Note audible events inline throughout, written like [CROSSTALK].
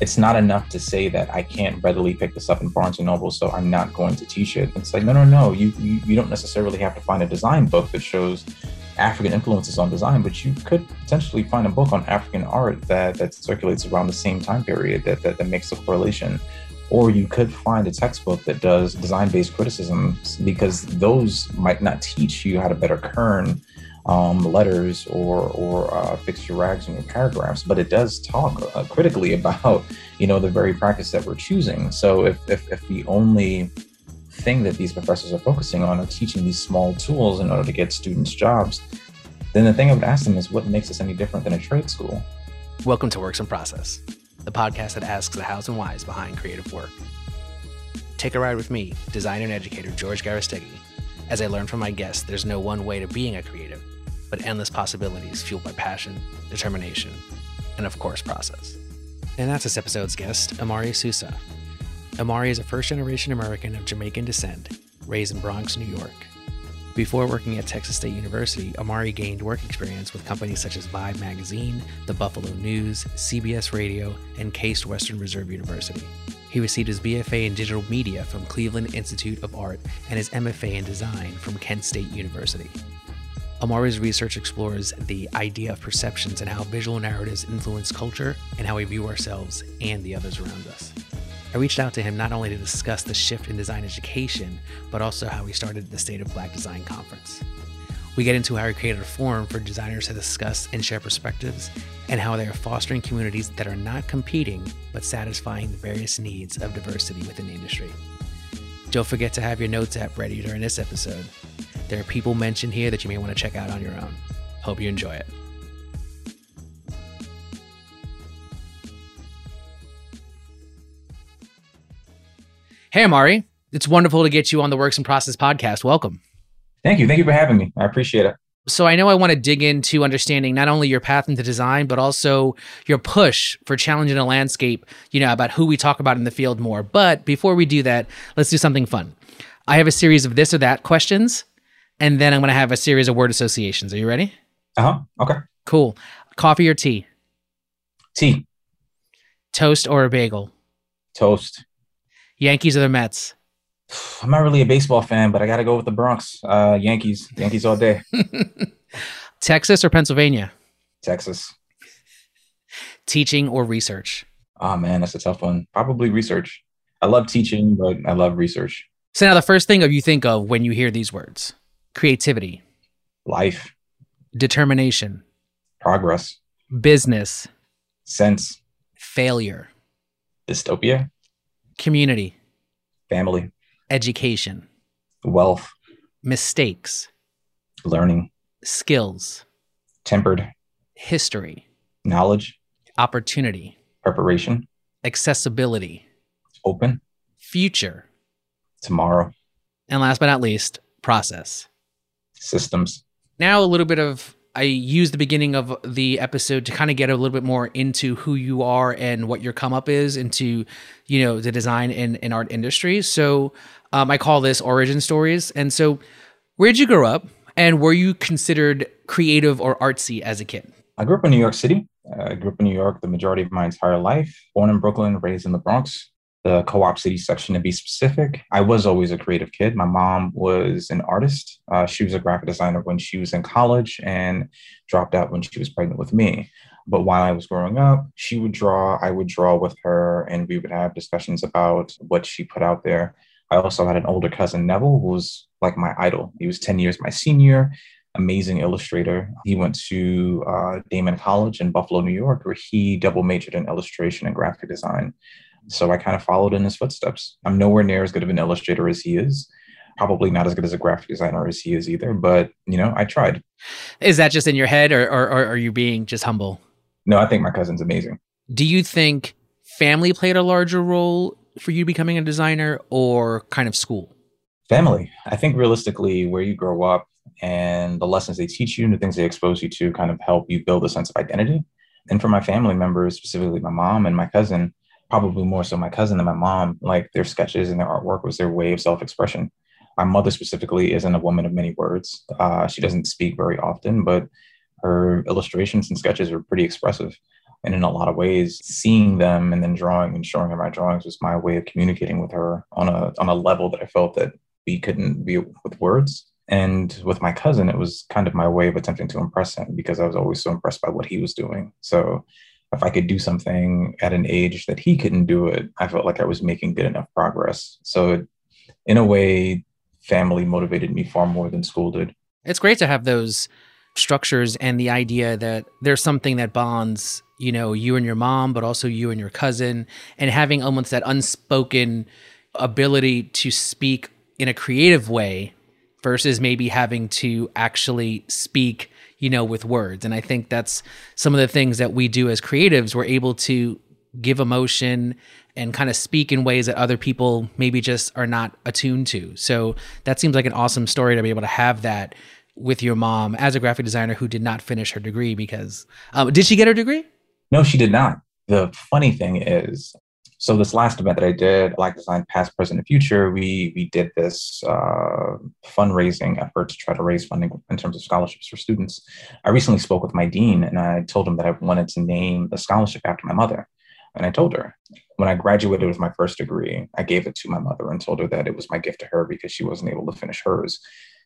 it's not enough to say that I can't readily pick this up in Barnes and Noble, so I'm not going to teach it. It's like, no, no, no. You, you, you don't necessarily have to find a design book that shows African influences on design, but you could potentially find a book on African art that, that circulates around the same time period that, that, that makes a correlation. Or you could find a textbook that does design based criticism because those might not teach you how to better kern um, letters or or uh, fix your rags in your paragraphs, but it does talk uh, critically [LAUGHS] about you know the very practice that we're choosing. So if, if if the only thing that these professors are focusing on are teaching these small tools in order to get students jobs, then the thing I would ask them is what makes us any different than a trade school? Welcome to Works in Process, the podcast that asks the hows and whys behind creative work. Take a ride with me, designer and educator George Garrastegui, as I learn from my guests there's no one way to being a creative but endless possibilities fueled by passion, determination, and of course, process. And that's this episode's guest, Omari Souza. Omari is a first generation American of Jamaican descent, raised in Bronx, New York. Before working at Texas State University, Omari gained work experience with companies such as Vibe Magazine, The Buffalo News, CBS Radio, and Case Western Reserve University. He received his BFA in digital media from Cleveland Institute of Art and his MFA in design from Kent State University. Omari's research explores the idea of perceptions and how visual narratives influence culture and how we view ourselves and the others around us. I reached out to him not only to discuss the shift in design education, but also how he started the State of Black Design Conference. We get into how he created a forum for designers to discuss and share perspectives, and how they are fostering communities that are not competing, but satisfying the various needs of diversity within the industry. Don't forget to have your notes app ready during this episode. There are people mentioned here that you may want to check out on your own. Hope you enjoy it. Hey, Omari. It's wonderful to get you on the Works in Process podcast. Welcome. Thank you. Thank you for having me. I appreciate it. So, I know I want to dig into understanding not only your path into design, but also your push for challenging the landscape, you know, about who we talk about in the field more. But before we do that, let's do something fun. I have a series of this or that questions and then I'm going to have a series of word associations. Are you ready? Uh huh. Okay. Cool. Coffee or tea? Tea. Toast or a bagel? Toast. Yankees or the Mets? [SIGHS] I'm not really a baseball fan, but I got to go with the Bronx. Uh, Yankees. Yankees all day. [LAUGHS] Texas or Pennsylvania? Texas. Teaching or research? Oh man, that's a tough one. Probably research. I love teaching, but I love research. So now the first thing of you think of when you hear these words creativity, life, determination, progress, business, sense, failure, dystopia, community, family, education, wealth, mistakes, learning, skills, tempered, history, knowledge, opportunity, preparation, accessibility, open, future, tomorrow, and last but not least, process. Systems. Now, a little bit of I use the beginning of the episode to kind of get a little bit more into who you are and what your come up is into, you know, the design and, and art industry. So um, I call this origin stories. And so, where did you grow up, and were you considered creative or artsy as a kid? I grew up in New York City. I grew up in New York the majority of my entire life. Born in Brooklyn, raised in the Bronx the co-op city section to be specific. I was always a creative kid. My mom was an artist. Uh, she was a graphic designer when she was in college and dropped out when she was pregnant with me. But while i was growing up she would draw i would draw with her and we would have discussions about what she put out there. I also had an older cousin neville who was like my idol. He was 10 years my senior. Amazing illustrator. He went to uh, Daemen College in Buffalo, New York, where he double majored in illustration and graphic design. So I kind of followed in his footsteps. I'm nowhere near as good of an illustrator as he is. Probably not as good as a graphic designer as he is either, but you know, I tried. Is that just in your head or, or, or are you being just humble? No, I think my cousin's amazing. Do you think family played a larger role for you becoming a designer or kind of school? Family. I think realistically, where you grow up and the lessons they teach you and the things they expose you to kind of help you build a sense of identity. And for my family members, specifically my mom and my cousin, probably more so my cousin than my mom, like their sketches and their artwork was their way of self expression. My mother specifically isn't a woman of many words. Uh, she doesn't speak very often, but her illustrations and sketches are pretty expressive. And in a lot of ways, seeing them and then drawing and showing her my drawings was my way of communicating with her on a on a level that I felt that we couldn't be with words. And with my cousin, it was kind of my way of attempting to impress him because I was always so impressed by what he was doing. So if I could do something at an age that he couldn't do it, I felt like I was making good enough progress. So, in a way, family motivated me far more than school did. It's great to have those structures and the idea that there's something that bonds, you know, you and your mom, but also you and your cousin, and having almost that unspoken ability to speak in a creative way versus maybe having to actually speak you know, with words. And I think that's some of the things that we do as creatives. We're able to give emotion and kind of speak in ways that other people maybe just are not attuned to. So that seems like an awesome story to be able to have that with your mom as a graphic designer who did not finish her degree because um, did she get her degree? No, she did not. The funny thing is, so this last event that I did, Black Design Past, Present, and Future, we we did this uh, fundraising effort to try to raise funding in terms of scholarships for students. I recently spoke with my dean, and I told him that I wanted to name the scholarship after my mother. And I told her when I graduated with my first degree, I gave it to my mother and told her that it was my gift to her because she wasn't able to finish hers.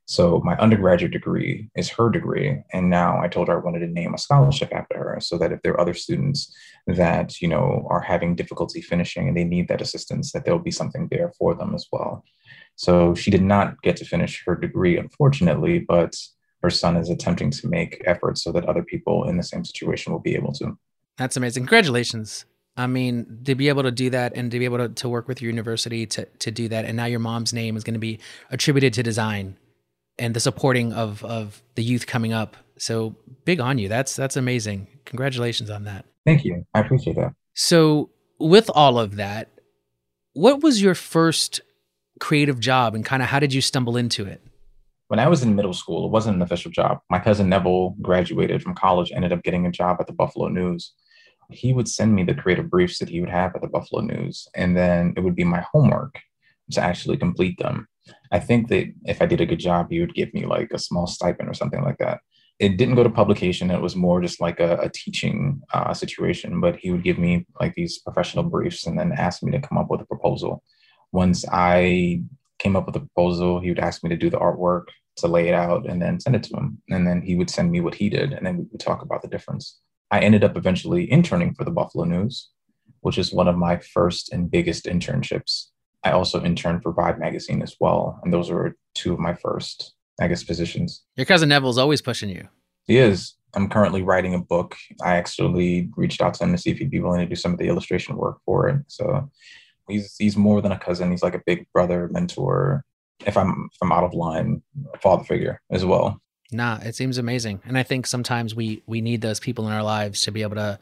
So my undergraduate degree is her degree. And now I told her I wanted to name a scholarship after her so that if there are other students that, you know, are having difficulty finishing and they need that assistance, that there'll be something there for them as well. So she did not get to finish her degree, unfortunately, but her son is attempting to make efforts so that other people in the same situation will be able to. That's amazing. Congratulations. I mean, to be able to do that and to be able to, to work with your university to, to do that. And now your mom's name is going to be attributed to design and the supporting of of the youth coming up. So big on you. That's that's amazing. Congratulations on that. Thank you. I appreciate that. So with all of that, what was your first creative job and kind of how did you stumble into it? When I was in middle school, it wasn't an official job. My cousin Neville graduated from college, ended up getting a job at the Buffalo News. He would send me the creative briefs that he would have at the Buffalo News, and then it would be my homework to actually complete them. I think that if I did a good job, he would give me like a small stipend or something like that. It didn't go to publication. It was more just like a, a teaching uh, situation, but he would give me like these professional briefs and then ask me to come up with a proposal. Once I came up with a proposal, he would ask me to do the artwork, to lay it out, and then send it to him. And then he would send me what he did, and then we would talk about the difference. I ended up eventually interning for the Buffalo News, which is one of my first and biggest internships I also interned for Vibe magazine as well, and those were two of my first, I guess, positions. Your cousin Neville's always pushing you. He is. I'm currently writing a book. I actually reached out to him to see if he'd be willing to do some of the illustration work for it. So he's he's more than a cousin. He's like a big brother, mentor. If I'm if I'm out of line, father figure as well. Nah, it seems amazing, and I think sometimes we we need those people in our lives to be able to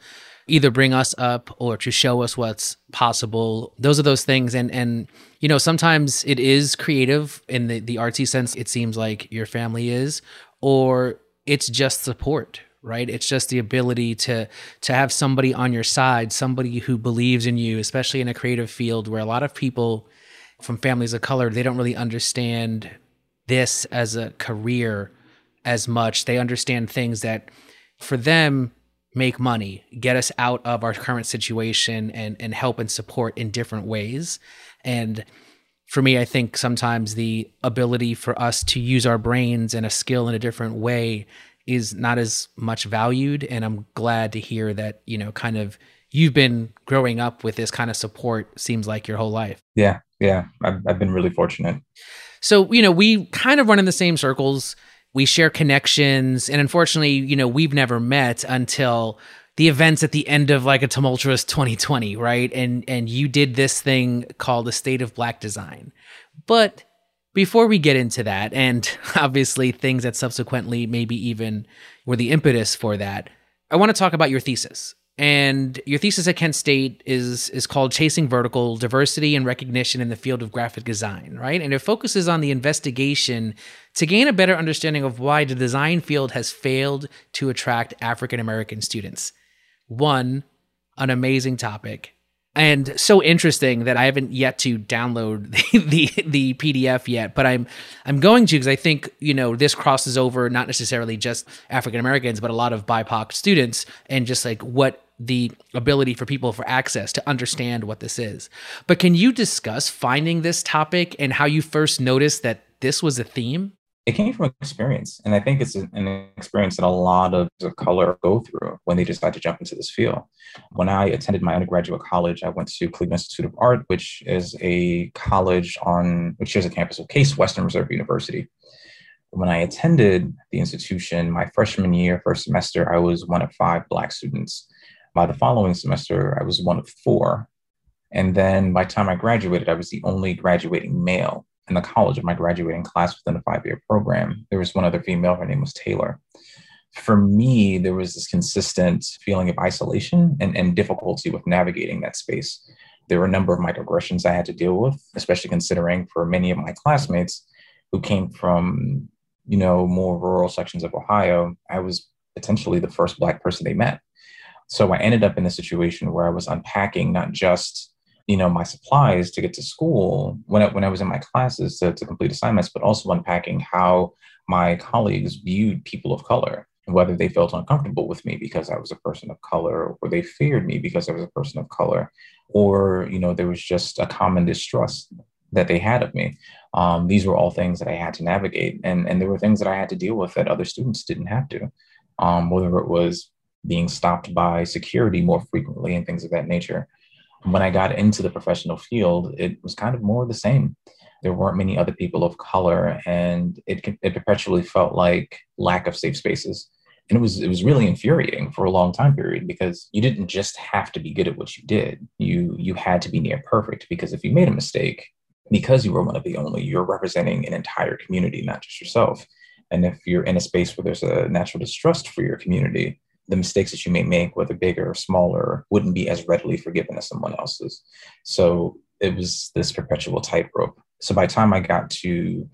either bring us up or to show us what's possible. Those are those things. And, and, you know, sometimes it is creative in the, the artsy sense. It seems like your family is, or it's just support, right? It's just the ability to, to have somebody on your side, somebody who believes in you, especially in a creative field where a lot of people from families of color, they don't really understand this as a career as much. They understand things that for them make money, get us out of our current situation and and help and support in different ways. And for me, I think sometimes the ability for us to use our brains and a skill in a different way is not as much valued. And I'm glad to hear that, you know, kind of you've been growing up with this kind of support seems like your whole life. Yeah. Yeah. I've, I've been really fortunate. So, you know, we kind of run in the same circles we share connections. And unfortunately you know we've never met until the events at the end of like a tumultuous 2020 right? And and you did this thing called the state of black design. But before we get into that and [LAUGHS] obviously things that subsequently maybe even were the impetus for that i want to talk about your thesis and your thesis at Kent State is is called Chasing Vertical Diversity and Recognition in the Field of Graphic Design, right? And it focuses on the investigation to gain a better understanding of why the design field has failed to attract African American students. One, an amazing topic. And so interesting that I haven't yet to download [LAUGHS] the, the, the PDF yet, but I'm I'm going to because I think you know this crosses over not necessarily just African Americans, but a lot of BIPOC students, and just like what the ability for people for access to understand what this is. But can you discuss finding this topic and how you first noticed that this was a theme? It came from experience. And I think it's an experience that a lot of color go through when they decide to jump into this field. When I attended my undergraduate college, I went to Cleveland Institute of Art, which is a college on, which shares a campus with Case Western Reserve University. When I attended the institution, my freshman year, first semester, I was one of five Black students. By the following semester, I was one of four. And then by the time I graduated, I was the only graduating male in the college of my graduating class within a five year program. There was one other female, her name was Taylor. For me, there was this consistent feeling of isolation and, and difficulty with navigating that space. There were a number of microaggressions I had to deal with, especially considering for many of my classmates who came from, you know, more rural sections of Ohio, I was potentially the first Black person they met. So I ended up in a situation where I was unpacking not just you know my supplies to get to school when I, when I was in my classes to, to complete assignments, but also unpacking how my colleagues viewed people of color whether they felt uncomfortable with me because I was a person of color, or they feared me because I was a person of color, or you know there was just a common distrust that they had of me. Um, these were all things that I had to navigate, and and there were things that I had to deal with that other students didn't have to. Um, whether it was being stopped by security more frequently and things of that nature, when I got into the professional field, it was kind of more the same. There weren't many other people of color, and it, it perpetually felt like lack of safe spaces. And it was it was really infuriating for a long time period because you didn't just have to be good at what you did. You you had to be near perfect because if you made a mistake, because you were one of the only, you're representing an entire community, not just yourself. And if you're in a space where there's a natural distrust for your community, the mistakes that you may make, whether bigger or smaller, wouldn't be as readily forgiven as someone else's. So it was this perpetual tightrope. So by the time I got to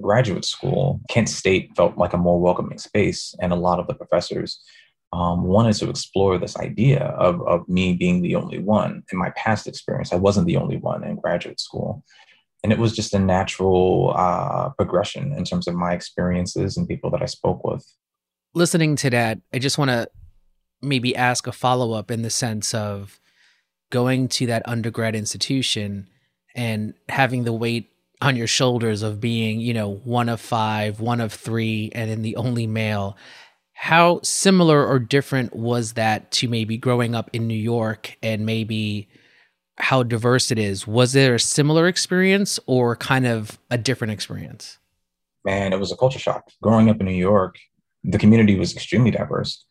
graduate school, Kent State felt like a more welcoming space, and a lot of the professors um, wanted to explore this idea of, of me being the only one. In my past experience, I wasn't the only one in graduate school. And it was just a natural uh, progression in terms of my experiences and people that I spoke with listening to that, I just want to maybe ask a follow up in the sense of going to that undergrad institution and having the weight on your shoulders of being, you know, one of five, one of three, and then the only male. How similar or different was that to maybe growing up in New York and maybe how diverse it is? Was there a similar experience or kind of a different experience? Man, it was a culture shock. Growing up in New York, the community was extremely diverse.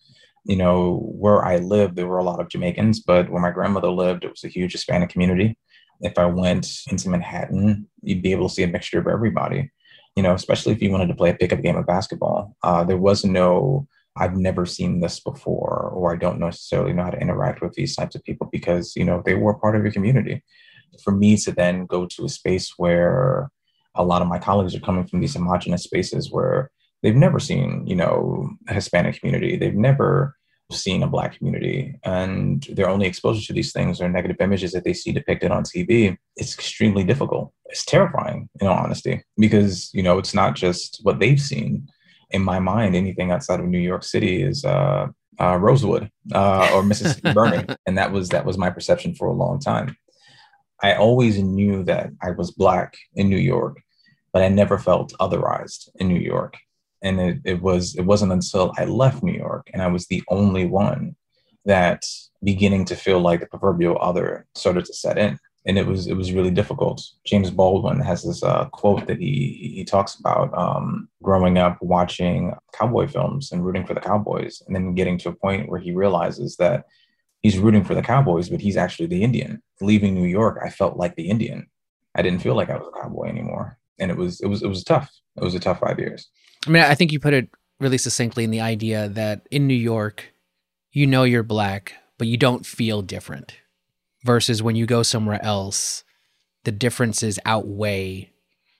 You know, where I lived, there were a lot of Jamaicans, but where my grandmother lived, it was a huge Hispanic community. If I went into Manhattan, you'd be able to see a mixture of everybody. You know, especially if you wanted to play a pickup game of basketball. Uh, there was no, I've never seen this before, or I don't necessarily know how to interact with these types of people because, you know, they were part of your community. For me to then go to a space where a lot of my colleagues are coming from these homogenous spaces where they've never seen, you know, a Hispanic community. They've never seen a black community and their only exposure to these things are negative images that they see depicted on TV. It's extremely difficult. It's terrifying, in all honesty, because, you know, it's not just what they've seen. In my mind, anything outside of New York City is uh, uh, Rosewood uh, or Mississippi [LAUGHS] Burning, and that was that was my perception for a long time. I always knew that I was black in New York, but I never felt otherized in New York and it, it was it wasn't until I left New York and I was the only one that beginning to feel like the proverbial other started to set in and it was it was really difficult. James Baldwin has this uh, quote that he he talks about um, growing up watching cowboy films and rooting for the Cowboys, and then getting to a point where he realizes that he's rooting for the Cowboys, but he's actually the Indian. Leaving New York, I felt like the Indian. I didn't feel like I was a cowboy anymore, and it was it was it was tough. It was a tough five years. I mean, I think you put it really succinctly in the idea that in New York, you know you're black, but you don't feel different. Versus when you go somewhere else, the differences outweigh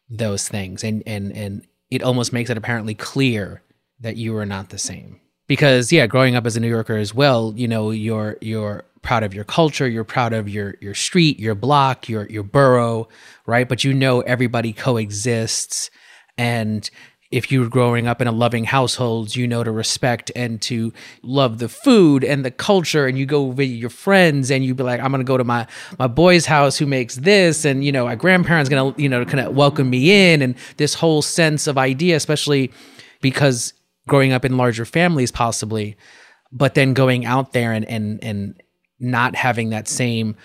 those things. And and and it almost makes it apparently clear that you are not the same. Because yeah, growing up as a New Yorker as well, you know, you're you're proud of your culture, you're proud of your your street, your block, your your borough, right? But you know everybody coexists and if you're growing up in a loving household, you know to respect and to love the food and the culture, and you go visit your friends, and you be like, I'm gonna go to my my boy's house who makes this, and you know, my grandparents gonna you know kind of welcome me in, and this whole sense of idea, especially because growing up in larger families, possibly, but then going out there and and and not having that same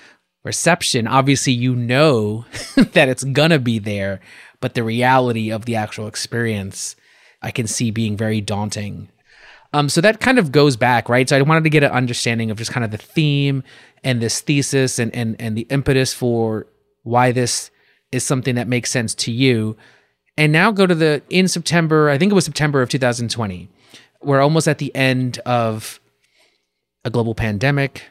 reception. Obviously you know [LAUGHS] that it's gonna be there but the reality of the actual experience I can see being very daunting. Um, so that kind of goes back, right? So I wanted to get an understanding of just kind of the theme and this thesis and and and the impetus for why this is something that makes sense to you. And now go to the in September, I think it was September of 2020. We're almost at the end of a global pandemic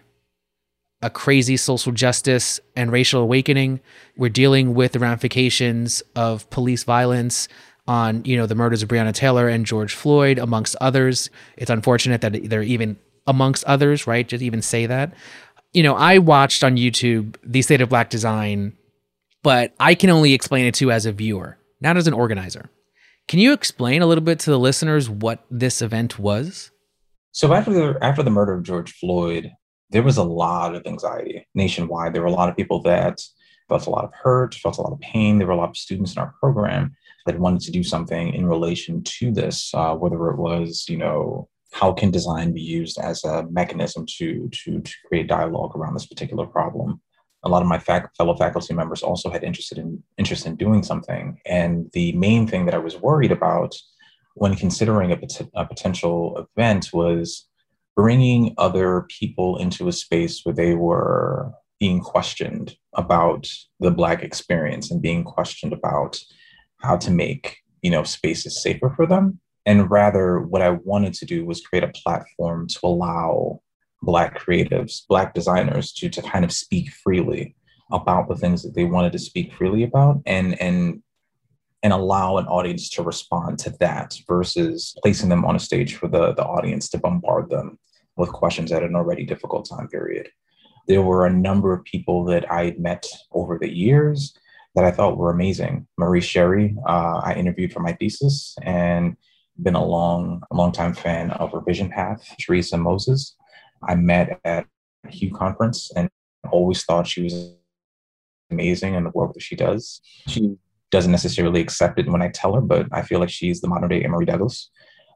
a crazy social justice and racial awakening. We're dealing with the ramifications of police violence on, you know, the murders of Breonna Taylor and George Floyd, amongst others. It's unfortunate that they're even amongst others, right? Just even say that. You know, I watched on YouTube the State of Black Design, but I can only explain it to as a viewer, not as an organizer. Can you explain a little bit to the listeners what this event was? So after the after the murder of George Floyd, there was a lot of anxiety nationwide. There were a lot of people that felt a lot of hurt, felt a lot of pain. There were a lot of students in our program that wanted to do something in relation to this, uh, whether it was, you know, how can design be used as a mechanism to, to, to create dialogue around this particular problem? A lot of my fac- fellow faculty members also had interested in interest in doing something. And the main thing that I was worried about when considering a, pot- a potential event was bringing other people into a space where they were being questioned about the black experience and being questioned about how to make you know spaces safer for them. And rather what i wanted to do was create a platform to allow black creatives black designers to to kind of speak freely about the things that they wanted to speak freely about and and and allow an audience to respond to that versus placing them on a stage for the the audience to bombard them with questions at an already difficult time period. There were a number of people that I had met over the years that I thought were amazing. Maurice Cherry, uh, I interviewed for my thesis and been a long, long time fan of Revision Path. Teresa Moses, I met at a Hue conference and always thought she was amazing in the work that she does. She doesn't necessarily accept it when I tell her, but I feel like she's the modern day Emory Douglas.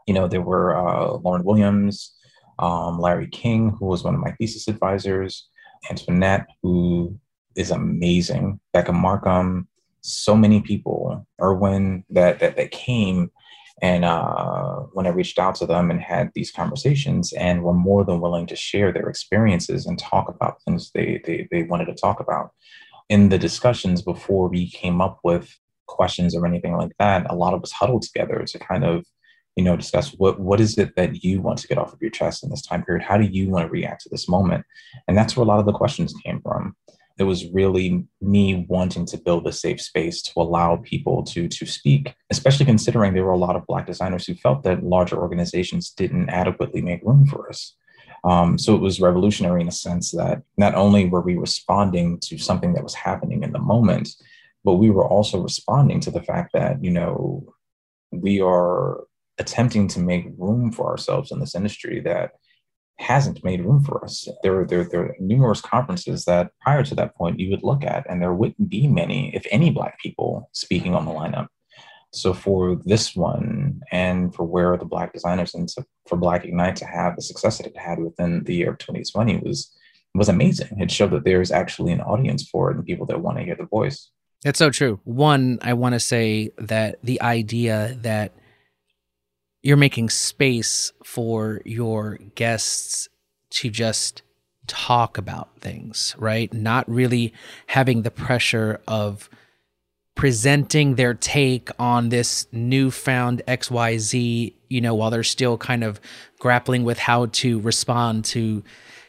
You know, there were uh, Lauren Williams, um, Larry King, who was one of my thesis advisors, Antionette, who is amazing, Bekah Marcum, so many people, Erwin, that that, that came and uh, when I reached out to them and had these conversations and were more than willing to share their experiences and talk about things they, they, they wanted to talk about. In the discussions before we came up with questions or anything like that, a lot of us huddled together to kind of you know discuss what what is it that you want to get off of your chest in this time period? How do you want to react to this moment? And that's where a lot of the questions came from. It was really me wanting to build a safe space to allow people to to speak especially considering there were a lot of black designers who felt that larger organizations didn't adequately make room for us. Um, so it was revolutionary in a sense that not only were we responding to something that was happening in the moment but we were also responding to the fact that you know we are attempting to make room for ourselves in this industry that hasn't made room for us. There, there, there are numerous conferences that prior to that point you would look at, and there wouldn't be many, if any, Black people speaking on the lineup. So for this one, and for where the Black designers and to, for Black Ignite to have the success that it had within the year of 2020 was was amazing. It showed that there's actually an audience for it and people that want to hear the voice. That's so true. One, I want to say that the idea that you're making space for your guests to just talk about things, right? Not really having the pressure of presenting their take on this newfound XYZ, you know, while they're still kind of grappling with how to respond to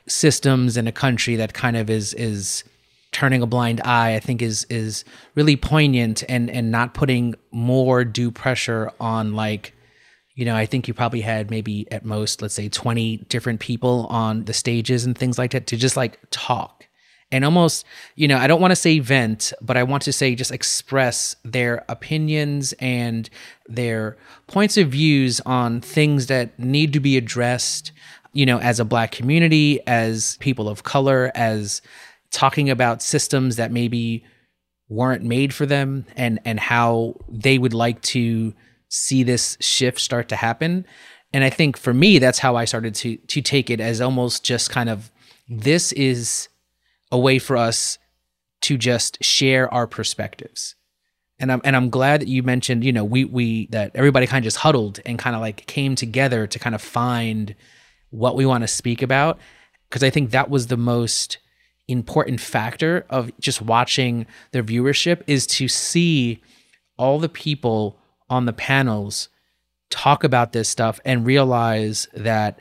systems in a country that kind of is is turning a blind eye, I think is is really poignant and and not putting more due pressure on like you know, I think you probably had maybe at most, let's say 20 different people on the stages and things like that to just like talk. And almost, you know, I don't want to say vent, but I want to say just express their opinions and their points of views on things that need to be addressed, you know, as a black community, as people of color, as talking about systems that maybe weren't made for them and and how they would like to see this shift start to happen. And I think for me that's how I started to to take it as almost just kind of this is a way for us to just share our perspectives. And I'm and I'm glad that you mentioned, you know, we we that everybody kind of just huddled and kind of like came together to kind of find what we want to speak about because I think that was the most important factor of just watching the viewership is to see all the people on the panels talk about this stuff and realize that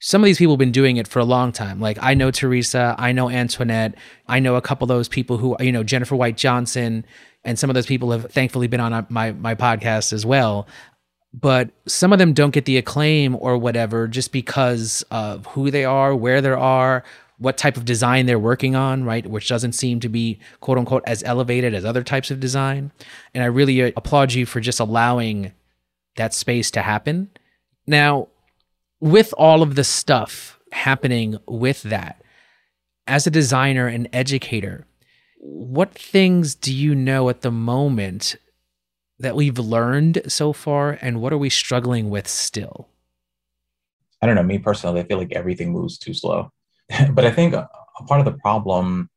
some of these people have been doing it for a long time. Like I know Teresa, I know Antionette, I know a couple of those people who, you know, Jennifer White Johnson, and some of those people have thankfully been on my my podcast as well. But some of them don't get the acclaim or whatever just because of who they are, where they are, what type of design they're working on, right? Which doesn't seem to be quote unquote as elevated as other types of design. And I really uh, applaud you for just allowing that space to happen. Now, with all of the stuff happening with that, as a designer and educator, what things do you know at the moment that we've learned so far, and what are we struggling with still? I don't know. Me personally, I feel like everything moves too slow. [LAUGHS] but I think a, part of the problem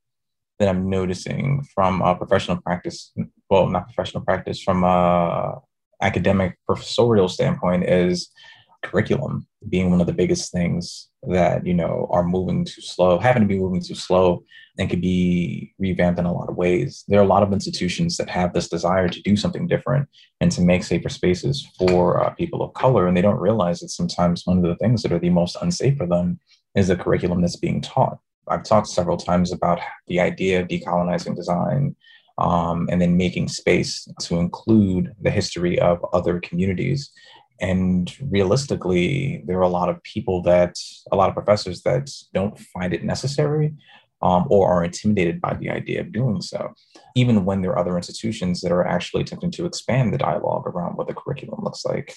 that I'm noticing from a professional practice, well, not professional practice, from a academic professorial standpoint, is curriculum being one of the biggest things that you know are moving too slow happen to be moving too slow and could be revamped in a lot of ways. There are a lot of institutions that have this desire to do something different and to make safer spaces for uh, people of color and they don't realize that sometimes one of the things that are the most unsafe for them is the curriculum that's being taught. I've talked several times about the idea of decolonizing design um, and then making space to include the history of other communities. And realistically there are a lot of people that a lot of professors that don't find it necessary um, or are intimidated by the idea of doing so even when there are other institutions that are actually attempting to expand the dialogue around what the curriculum looks like.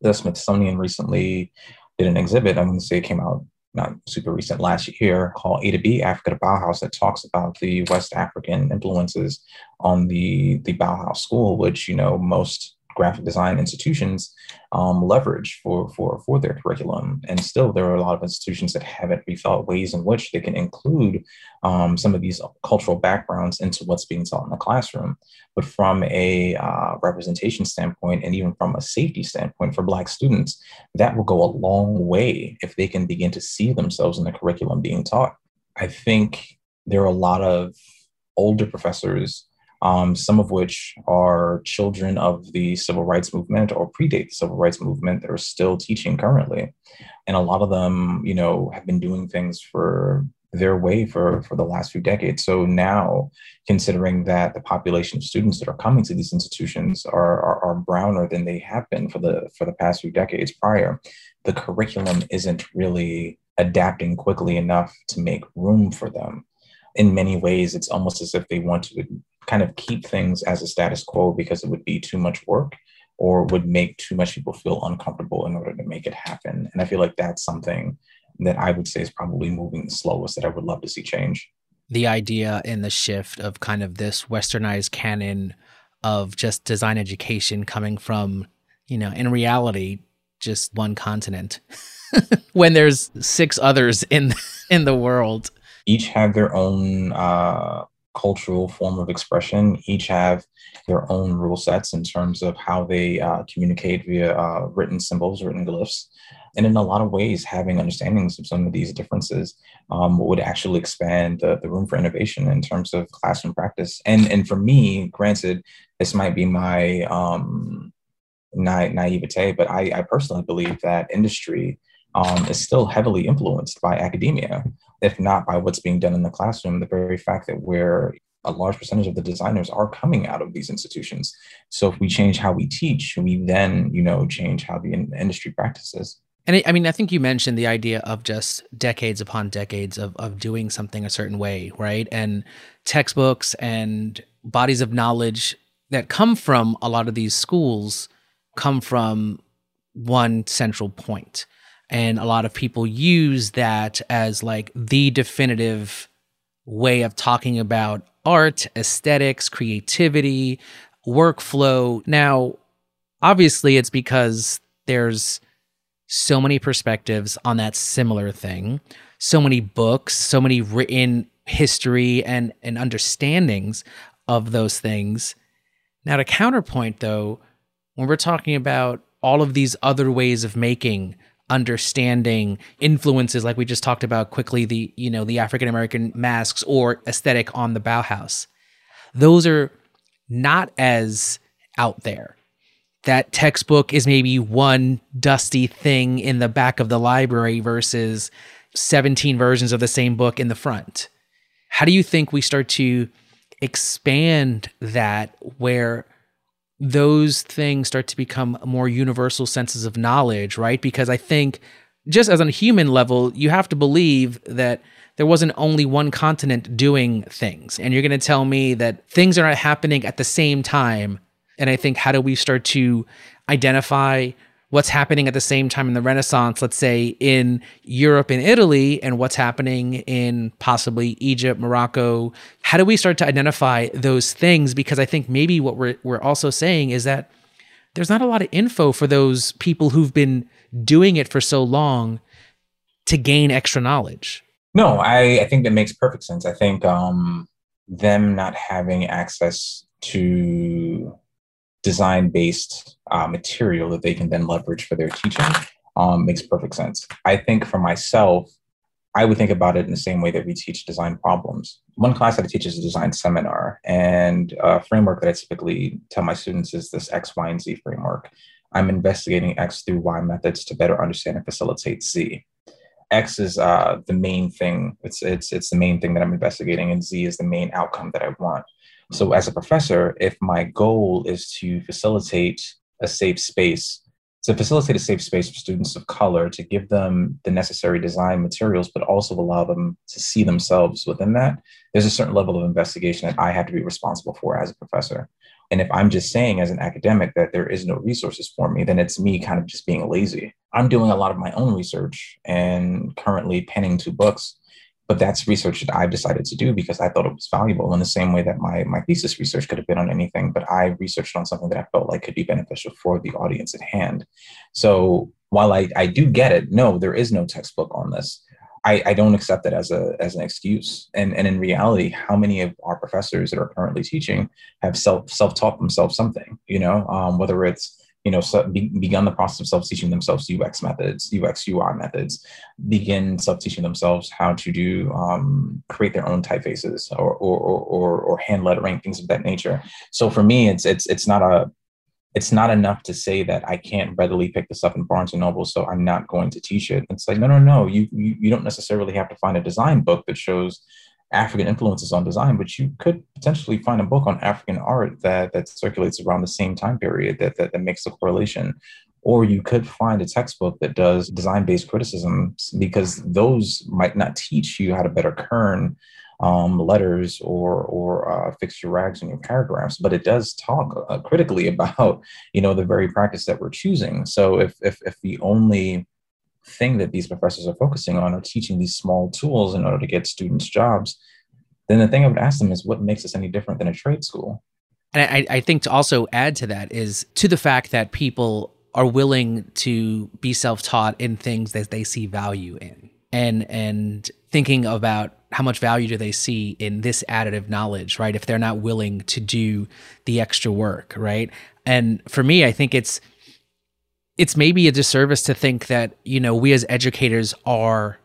The smithsonian recently did an exhibit i'm going to say it came out not super recent last year called A to B Africa to Bauhaus that talks about the West African influences on the the Bauhaus school, which you know most graphic design institutions um, leverage for, for, for their curriculum. And still, there are a lot of institutions that haven't rethought ways in which they can include um, some of these cultural backgrounds into what's being taught in the classroom. But from a uh, representation standpoint, and even from a safety standpoint for Black students, that will go a long way if they can begin to see themselves in the curriculum being taught. I think there are a lot of older professors um, some of which are children of the civil rights movement or predate the civil rights movement that are still teaching currently. And a lot of them, you know, have been doing things for their way for, for the last few decades. So now, considering that the population of students that are coming to these institutions are, are, are browner than they have been for the for the past few decades prior, the curriculum isn't really adapting quickly enough to make room for them in many ways, it's almost as if they want to kind of keep things as a status quo because it would be too much work or would make too much people feel uncomfortable in order to make it happen. And I feel like that's something that I would say is probably moving the slowest that I would love to see change. The idea and the shift of kind of this westernized canon of just design education coming from, you know, in reality, just one continent [LAUGHS] when there's six others in in the world. Each have their own uh, cultural form of expression each have their own rule sets in terms of how they uh, communicate via uh, written symbols, written glyphs. And in a lot of ways, having understandings of some of these differences um, would actually expand the, the room for innovation in terms of classroom practice. And, and for me, granted, this might be my um, na- naivete, but I, I personally believe that industry um, is still heavily influenced by academia if not by what's being done in the classroom, the very fact that we're a large percentage of the designers are coming out of these institutions. So if we change how we teach, we then, you know, change how the in- industry practices. And I, I mean, I think you mentioned the idea of just decades upon decades of, of doing something a certain way, right? And textbooks and bodies of knowledge that come from a lot of these schools come from one central point. And a lot of people use that as like the definitive way of talking about art, aesthetics, creativity, workflow. Now, obviously, it's because there's so many perspectives on that similar thing, so many books, so many written history and, and understandings of those things. Now, to counterpoint, though, when we're talking about all of these other ways of making understanding influences like we just talked about quickly the you know the african american masks or aesthetic on the bauhaus. Those are not as out there. That textbook is maybe one dusty thing in the back of the library versus 17 versions of the same book in the front. How do you think we start to expand that where those things start to become more universal senses of knowledge, right? Because I think just as on a human level, you have to believe that there wasn't only one continent doing things. And you're going to tell me that things are not happening at the same time. And I think, how do we start to identify what's happening at the same time in the Renaissance, let's say in Europe and Italy, and what's happening in possibly Egypt, Morocco. How do we start to identify those things? Because I think maybe what we're, we're also saying is that there's not a lot of info for those people who've been doing it for so long to gain extra knowledge. No, I, I think that makes perfect sense. I think um, them not having access to design based uh, material that they can then leverage for their teaching um, makes perfect sense. I think for myself, I would think about it in the same way that we teach design problems. One class that I teach is a design seminar, and a framework that I typically tell my students is this X, Y, and Z framework. I'm investigating X through Y methods to better understand and facilitate Z. X is uh, the main thing. It's it's it's the main thing that I'm investigating, and Z is the main outcome that I want. So, as a professor, if my goal is to facilitate a safe space, to facilitate a safe space for students of color, to give them the necessary design materials, but also allow them to see themselves within that, there's a certain level of investigation that I have to be responsible for as a professor. And if I'm just saying as an academic that there is no resources for me, then it's me kind of just being lazy. I'm doing a lot of my own research and currently penning two books but that's research that I've decided to do because I thought it was valuable in the same way that my, my thesis research could have been on anything, but I researched on something that I felt like could be beneficial for the audience at hand. So while I, I do get it, no, there is no textbook on this. I, I don't accept it as a as an excuse. And and in reality, how many of our professors that are currently teaching have self self taught themselves something? You know, um, whether it's you know, so be, begun the process of self-teaching themselves UX methods, UX UI methods, begin self-teaching themselves how to do um, create their own typefaces or, or or or hand lettering things of that nature. So for me, it's it's it's not a it's not enough to say that I can't readily pick this up in Barnes and Noble, so I'm not going to teach it. It's like no, no, no. You you, you don't necessarily have to find a design book that shows African influences on design, but you could potentially find a book on African art that that circulates around the same time period that that, that makes the correlation. Or you could find a textbook that does design-based criticism because those might not teach you how to better kern um, letters or or uh, fix your rags in your paragraphs, but it does talk uh, critically [LAUGHS] about you know the very practice that we're choosing. So if if if the only thing that these professors are focusing on or teaching these small tools in order to get students jobs, then the thing I would ask them is what makes us any different than a trade school? And I, I think to also add to that is to the fact that people are willing to be self-taught in things that they see value in. And and thinking about how much value do they see in this additive knowledge right? If they're not willing to do the extra work right? And for me i think it's it's maybe a disservice to think that you know we as educators are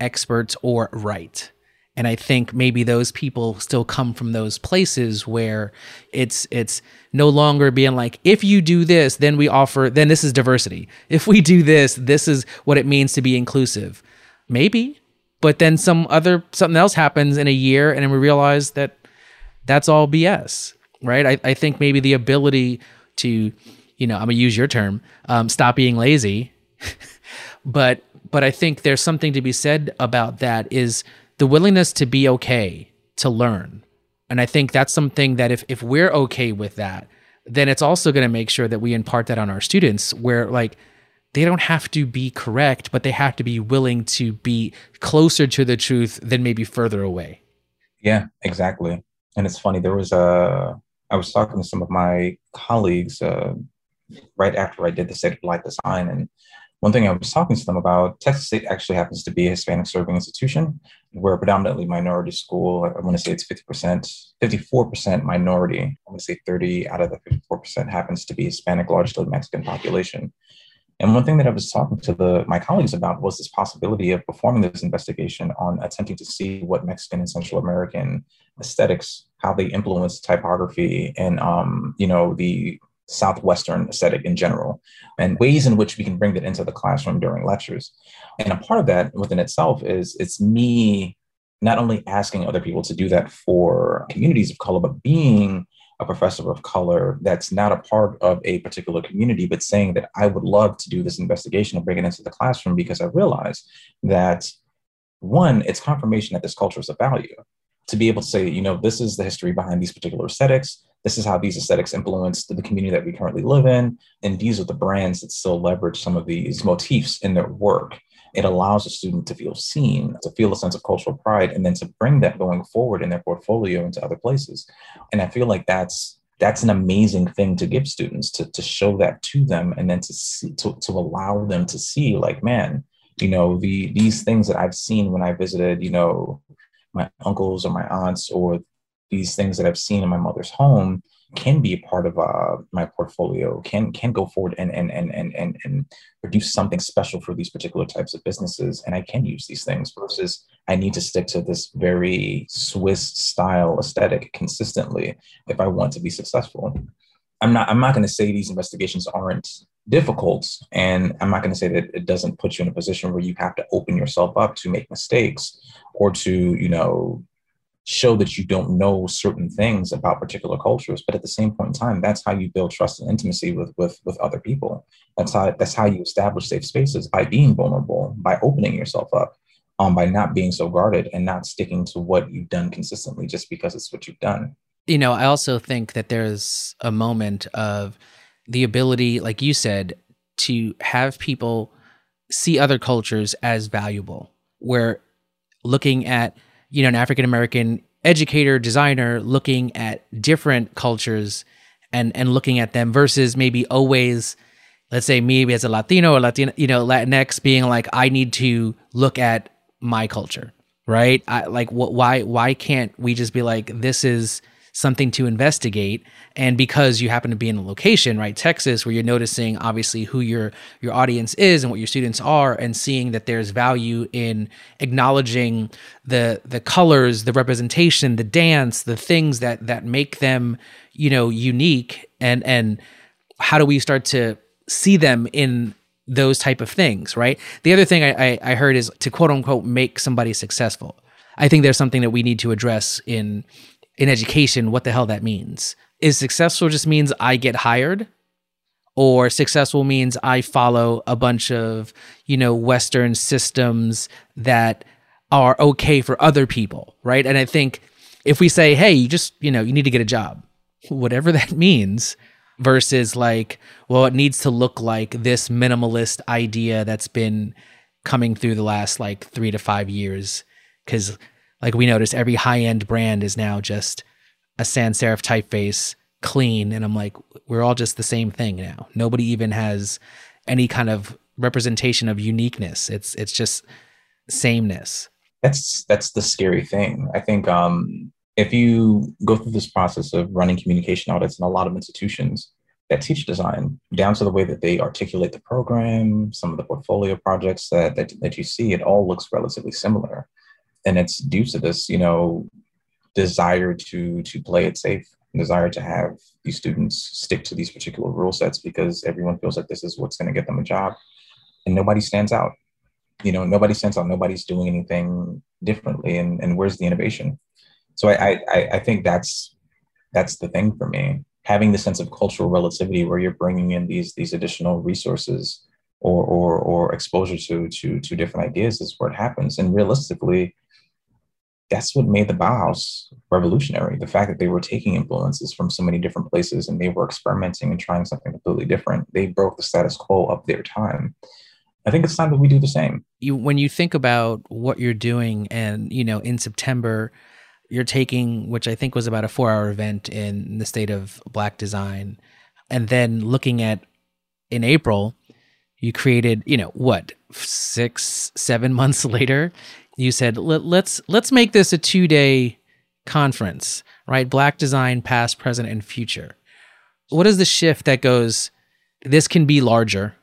experts or right. And i think maybe those people still come from those places where it's it's no longer being like if you do this then we offer then this is diversity. If we do this this is what it means to be inclusive. Maybe but then some other something else happens in a year and we realize that that's all bs right? I, I think maybe the ability to you know, I'm gonna use your term, um, stop being lazy, [LAUGHS] but but I think there's something to be said about that is the willingness to be okay to learn. And I think that's something that if if we're okay with that, then it's also going to make sure that we impart that on our students where like they don't have to be correct, but they have to be willing to be closer to the truth than maybe further away. Yeah, exactly. And it's funny, there was a, I was talking to some of my colleagues uh, right after I did the state of Black design. And one thing I was talking to them about, Texas State actually happens to be a Hispanic serving institution. We're a predominantly minority school. I want to say it's 50%, 54% minority. I want to say 30 out of the 54% happens to be Hispanic, largely Mexican population. And one thing that I was talking to the, my colleagues about was this possibility of performing this investigation on attempting to see what Mexican and Central American aesthetics, how they influence typography and, um, you know, the Southwestern aesthetic in general, and ways in which we can bring that into the classroom during lectures. And a part of that within itself is it's me not only asking other people to do that for communities of color, but being a professor of color that's not a part of a particular community, but saying that I would love to do this investigation and bring it into the classroom because I realize that one, it's confirmation that this culture is a value. To be able to say, you know, this is the history behind these particular aesthetics. This is how these aesthetics influenced the community that we currently live in. And these are the brands that still leverage some of these motifs in their work it allows a student to feel seen, to feel a sense of cultural pride, and then to bring that going forward in their portfolio into other places. And I feel like that's that's an amazing thing to give students to, to show that to them and then to see to, to allow them to see like man you know the these things that i've seen when i visited you know my uncles or my aunts or these things that i've seen in my mother's home can be a part of uh, my portfolio can can go forward and and and and and, and produce something special for these particular types of businesses. And i can use these things versus i need to stick to this very swiss style aesthetic consistently if i want to be successful. I'm not i'm not going to say these investigations aren't difficult and i'm not going to say that it doesn't put you in a position where you have to open yourself up to make mistakes or to you know show that you don't know certain things about particular cultures but at the same point in time that's how you build trust and intimacy with with with other people. That's how that's how you establish safe spaces by being vulnerable by opening yourself up um, by not being so guarded and not sticking to what you've done consistently just because it's what you've done. You know i also think that there's a moment of the ability like you said to have people see other cultures as valuable. Where looking at you know, an African American educator, designer looking at different cultures and and looking at them versus maybe always let's say me as a Latino or Latino, you know, Latinx being like, I need to look at my culture, right? I like why why can't we just be like, this is something to investigate. And because you happen to be in a location right texas where you're noticing obviously who your your audience is and what your students are and seeing that there's value in acknowledging the the colors the representation the dance the things that that make them you know unique. And and how do we start to see them in those type of things right? The other thing I, I, I heard is to quote unquote make somebody successful. I think there's something that we need to address in in education what the hell that means. Is successful just means I get hired? Or successful means I follow a bunch of, you know, Western systems that are okay for other people, right? And I think if we say, hey, you just, you know, you need to get a job, whatever that [LAUGHS] means, versus like, well, it needs to look like this minimalist idea that's been coming through the last like three to five years. Cause like we noticed every high end brand is now just a sans serif typeface, clean, and I'm like, we're all just the same thing now. Nobody even has any kind of representation of uniqueness. It's it's just sameness. That's that's the scary thing. I think um, if you go through this process of running communication audits in a lot of institutions that teach design, down to the way that they articulate the program, some of the portfolio projects that, that, that you see, it all looks relatively similar and it's due to this, you know, desire to to play it safe, desire to have these students stick to these particular rule sets because everyone feels like this is what's going to get them a job, and nobody stands out. You know, nobody stands out. Nobody's doing anything differently, and and where's the innovation? So I I I think that's that's the thing for me. Having the sense of cultural relativity where you're bringing in these these additional resources or or or exposure to to to different ideas is where it happens. And realistically, that's what made the Bauhaus revolutionary. The fact that they were taking influences from so many different places and they were experimenting and trying something completely different. They broke the status quo of their time. I think it's time that we do the same. You, when you think about what you're doing, and you know, in September, you're taking, which I think was about a four-hour event in the state of Black design, and then looking at in April, you created, you know, what six, seven [LAUGHS] months later, you said Let, let's let's make this a two day conference, right? Black design, past, present, and future. What is the shift that goes? This can be larger,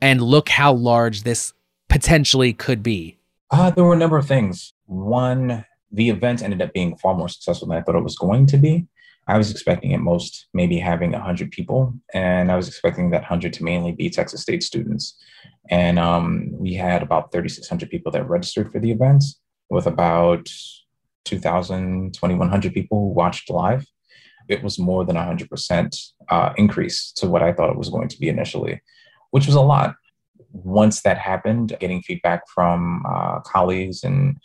and look how large this potentially could be. Uh, there were a number of things. One, the event ended up being far more successful than I thought it was going to be. I was expecting at most maybe having 100 people, and I was expecting that 100 to mainly be Texas State students. And um, we had about 3,600 people that registered for the events, with about 2,000, 2,100 people who watched live. It was more than 100% uh, increase to what I thought it was going to be initially, which was a lot. Once that happened, getting feedback from uh, colleagues and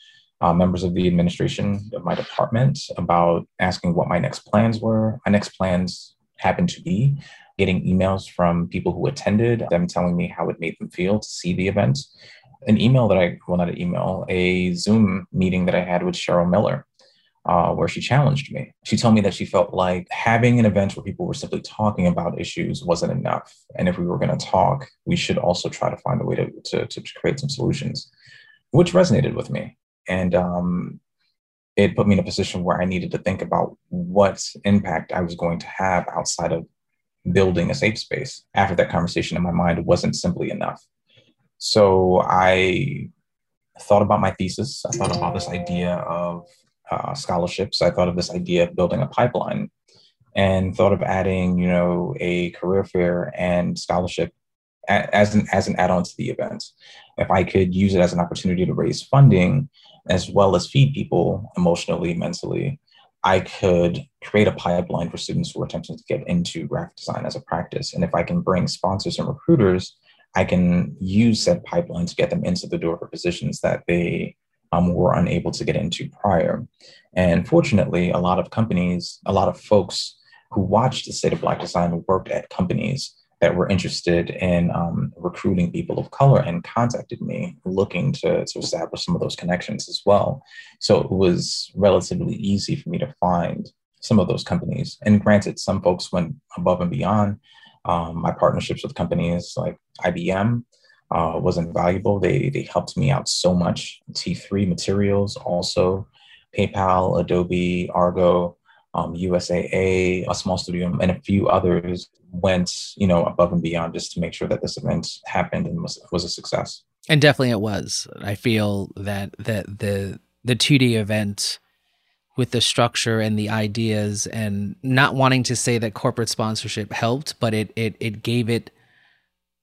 uh, members of the administration of my department about asking what my next plans were. My next plans happened to be getting emails from people who attended, them telling me how it made them feel to see the event. An email that I, well, not an email, a Zoom meeting that I had with Cheryl Miller, uh, where she challenged me. She told me that she felt like having an event where people were simply talking about issues wasn't enough. And if we were going to talk, we should also try to find a way to, to, to create some solutions, which resonated with me. And um, it put me in a position where I needed to think about what impact I was going to have outside of building a safe space. After that conversation in my mind, wasn't simply enough. So I thought about my thesis. I thought about this idea of uh, scholarships. I thought of this idea of building a pipeline and thought of adding, you know, a career fair and scholarship as an as an add-on to the event. If I could use it as an opportunity to raise funding as well as feed people emotionally, mentally, I could create a pipeline for students who are attempting to get into graphic design as a practice. And if I can bring sponsors and recruiters, I can use said pipeline to get them into the door for positions that they um, were unable to get into prior. And fortunately, a lot of companies, a lot of folks who watched the state of Black design worked at companies that were interested in um, recruiting people of color and contacted me looking to, to establish some of those connections as well. So it was relatively easy for me to find some of those companies. And granted, some folks went above and beyond. Um, my partnerships with companies like IBM uh, was invaluable. They, they helped me out so much. T3 Materials also, PayPal, Adobe, Argo, um, USAA, a small studio, and a few others went, you know, above and beyond just to make sure that this event happened and was, was a success. And definitely it was. I feel that that the the 2D event with the structure and the ideas and not wanting to say that corporate sponsorship helped, but it it it gave it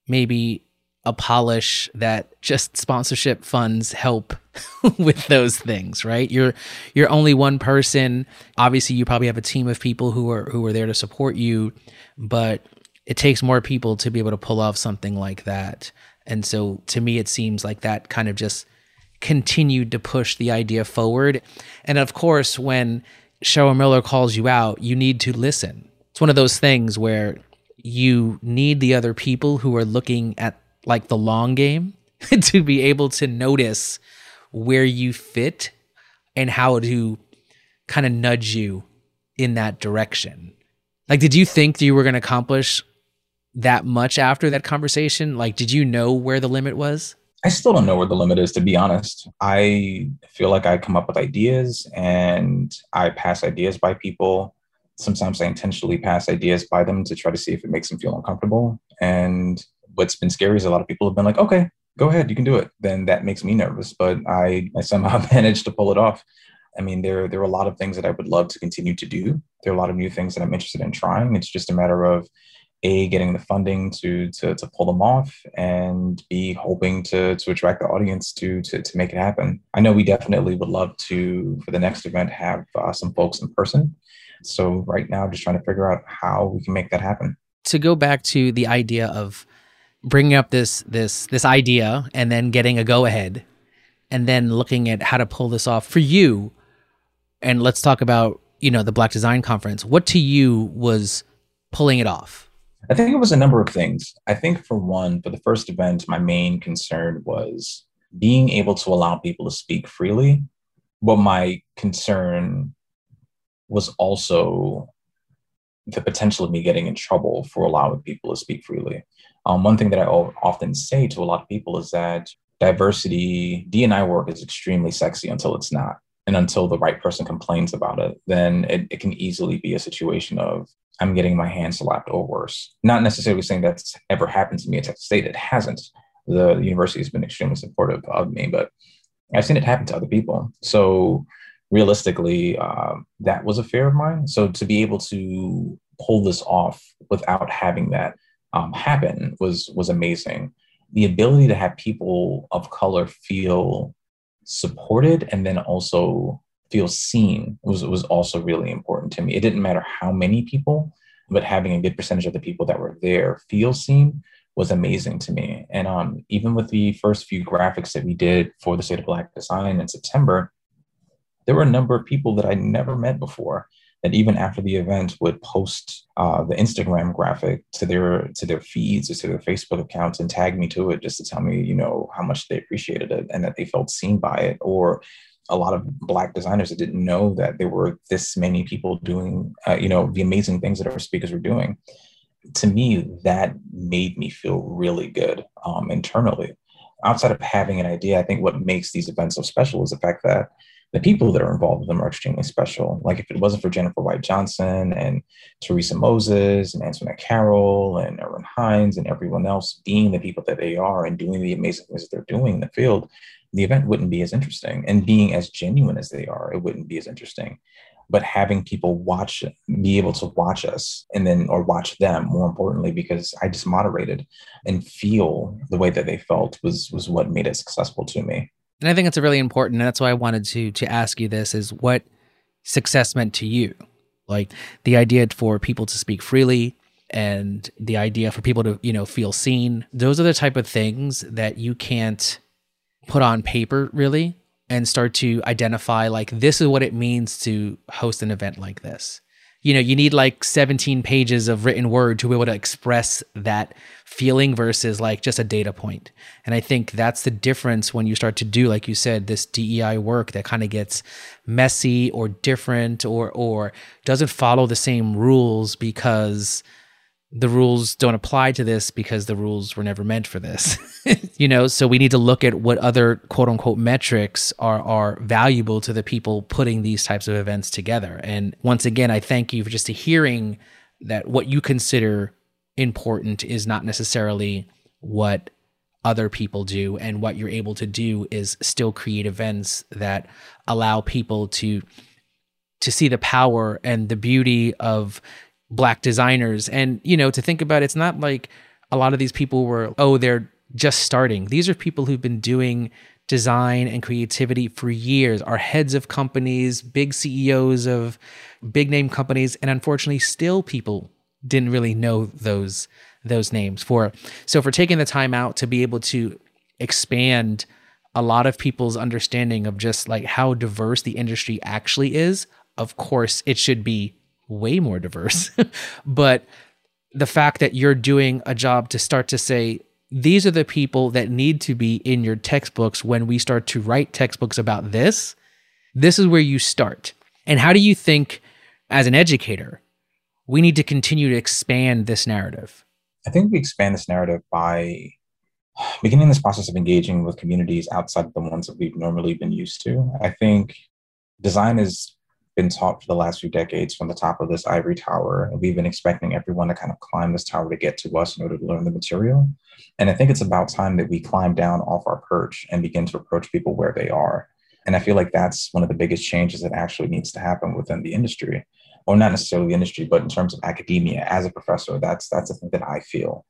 maybe a polish that just sponsorship funds help [LAUGHS] with those things, right? You're you're only one person. Obviously, you probably have a team of people who are who are there to support you, but it takes more people to be able to pull off something like that. And so to me it seems like that kind of just continued to push the idea forward. And of course, when Cheryl Miller calls you out, you need to listen. It's one of those things where you need the other people who are looking at like the long game [LAUGHS] to be able to notice where you fit and how to kind of nudge you in that direction. Like, did you think you were going to accomplish that much after that conversation? Like, did you know where the limit was? I still don't know where the limit is, to be honest. I feel like I come up with ideas and I pass ideas by people. Sometimes I intentionally pass ideas by them to try to see if it makes them feel uncomfortable. And what's been scary is a lot of people have been like, okay, go ahead, you can do it. Then that makes me nervous, but I, I somehow [LAUGHS] managed to pull it off. I mean, there, there are a lot of things that I would love to continue to do. There are a lot of new things that I'm interested in trying. It's just a matter of a getting the funding to to, to pull them off and b hoping to to attract the audience to, to to make it happen i know we definitely would love to for the next event have uh, some folks in person so right now just trying to figure out how we can make that happen to go back to the idea of bringing up this this this idea and then getting a go ahead and then looking at how to pull this off for you. And let's talk about you know the black design conference. What to you was pulling it off? I think it was a number of things. I think for one for the first event my main concern was being able to allow people to speak freely. But my concern was also the potential of me getting in trouble for allowing people to speak freely um, one thing that i often say to a lot of people is that diversity d&i work is extremely sexy until it's not and until the right person complains about it, then it, it can easily be a situation of I'm getting my hand slapped or worse. Not necessarily saying that's ever happened to me at Texas State. It hasn't. The, the university has been extremely supportive of me, but I've seen it happen to other people. So realistically, uh, that was a fear of mine. So to be able to pull this off without having that um, happen was was amazing. The ability to have people of color feel supported and then also feel seen was, was also really important to me. It didn't matter how many people, but having a good percentage of the people that were there feel seen was amazing to me. And um, even with the first few graphics that we did for the State of Black Design in September, there were a number of people that I never met before that even after the event would post uh, the Instagram graphic to their to their feeds or to their Facebook accounts and tag me to it just to tell me, you know, how much they appreciated it and that they felt seen by it. Or a lot of Black designers that didn't know that there were this many people doing, uh, you know, the amazing things that our speakers were doing. To me, that made me feel really good um, internally. Outside of having an idea, I think what makes these events so special is the fact that the people that are involved with them are extremely special. Like if it wasn't for Jennifer White Johnson and Teresa Moses and Antionette Carroll and Erwin Hines and everyone else being the people that they are and doing the amazing things that they're doing in the field, the event wouldn't be as interesting. And being as genuine as they are, it wouldn't be as interesting. But having people watch, be able to watch us and then, or watch them more importantly, because I just moderated and feel the way that they felt was, was what made it successful to me. And I think it's really important, and that's why I wanted to to ask you this: is what success meant to you? Like the idea for people to speak freely, and the idea for people to you know feel seen. Those are the type of things that you can't put on paper really and start to identify like this is what it means to host an event like this you know you need like 17 pages of written word to be able to express that feeling versus like just a data point. And i think that's the difference when you start to do like you said this dei work that kind of gets messy or different or or doesn't follow the same rules because the rules don't apply to this because the rules were never meant for this. [LAUGHS] you know, so we need to look at what other quote unquote metrics are are valuable to the people putting these types of events together. And once again, I thank you for just hearing that what you consider important is not necessarily what other people do and what you're able to do is still create events that allow people to to see the power and the beauty of black designers. And, you know, to think about it, it's not like a lot of these people were, oh, they're just starting. These are people who've been doing design and creativity for years, are heads of companies, big CEOs of big name companies, and unfortunately still people didn't really know those those names for so for taking the time out to be able to expand a lot of people's understanding of just like how diverse the industry actually is of course it should be way more diverse. [LAUGHS] but the fact that you're doing a job to start to say, these are the people that need to be in your textbooks when we start to write textbooks about this, this is where you start. And how do you think, as an educator, we need to continue to expand this narrative? I think we expand this narrative by beginning this process of engaging with communities outside of the ones that we've normally been used to. I think design is been taught for the last few decades from the top of this ivory tower. And we've been expecting everyone to kind of climb this tower to get to us in order to learn the material. And I think it's about time that we climb down off our perch and begin to approach people where they are. And I feel like that's one of the biggest changes that actually needs to happen within the industry, or not necessarily the industry, but in terms of academia. As a professor, that's that's the thing that I feel.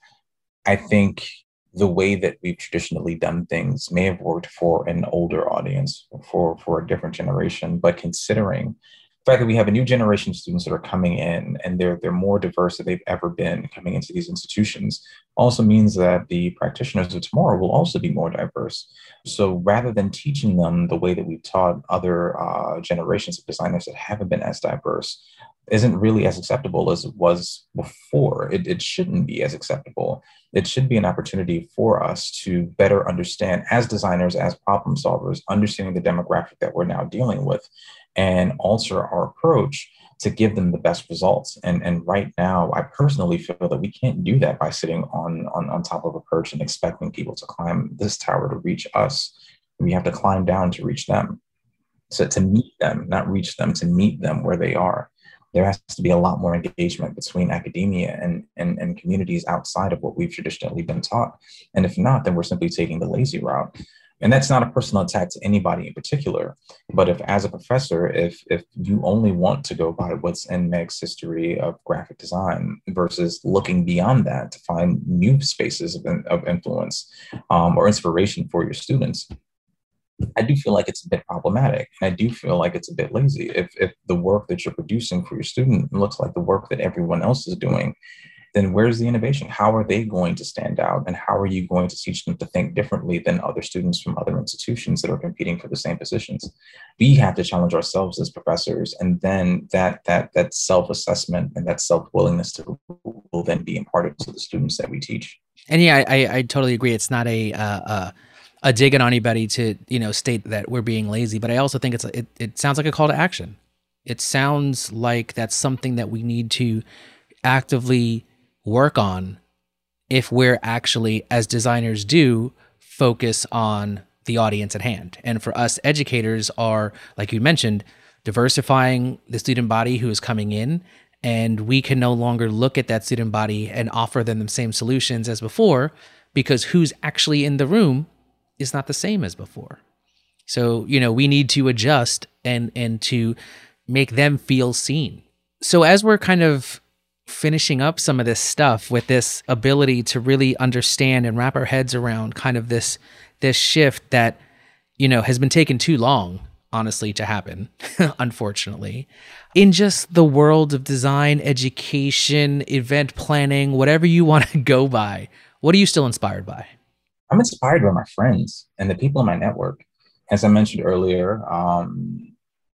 I think the way that we've traditionally done things may have worked for an older audience, for for a different generation, but considering the fact that we have a new generation of students that are coming in and they're they're more diverse than they've ever been coming into these institutions also means that the practitioners of tomorrow will also be more diverse. So rather than teaching them the way that we've taught other uh, generations of designers that haven't been as diverse, isn't really as acceptable as it was before. It, it shouldn't be as acceptable. It should be an opportunity for us to better understand, as designers, as problem solvers, understanding the demographic that we're now dealing with and alter our approach to give them the best results. And, and right now, I personally feel that we can't do that by sitting on, on, on top of a perch and expecting people to climb this tower to reach us. We have to climb down to reach them. So to meet them, not reach them, to meet them where they are there has to be a lot more engagement between academia and, and, and communities outside of what we've traditionally been taught. And if not, then we're simply taking the lazy route. And that's not a personal attack to anybody in particular. But if, as a professor, if if you only want to go by what's in Meggs' history of graphic design versus looking beyond that to find new spaces of, of influence um, or inspiration for your students, I do feel like it's a bit problematic. And I do feel like it's a bit lazy. If, if the work that you're producing for your student looks like the work that everyone else is doing, then where's the innovation? How are they going to stand out? And how are you going to teach them to think differently than other students from other institutions that are competing for the same positions? We have to challenge ourselves as professors, and then that that that self-assessment and that self-willingness to will then be imparted to the students that we teach. And yeah, I, I, totally agree. It's not a uh, uh a dig on anybody to you know state that we're being lazy, but I also think it's it, it sounds like a call to action. It sounds like that's something that we need to actively work on if we're actually, as designers do, focus on the audience at hand. And for us educators are, like you mentioned, diversifying the student body who is coming in and we can no longer look at that student body and offer them the same solutions as before because who's actually in the room is not the same as before. So, you know, we need to adjust and and to make them feel seen. So as we're kind of finishing up some of this stuff with this ability to really understand and wrap our heads around kind of this this shift that you know has been taken too long honestly to happen [LAUGHS] unfortunately in just the world of design education event planning whatever you want to [LAUGHS] go by what are you still inspired by I'm inspired by my friends and the people in my network. As I mentioned earlier, um,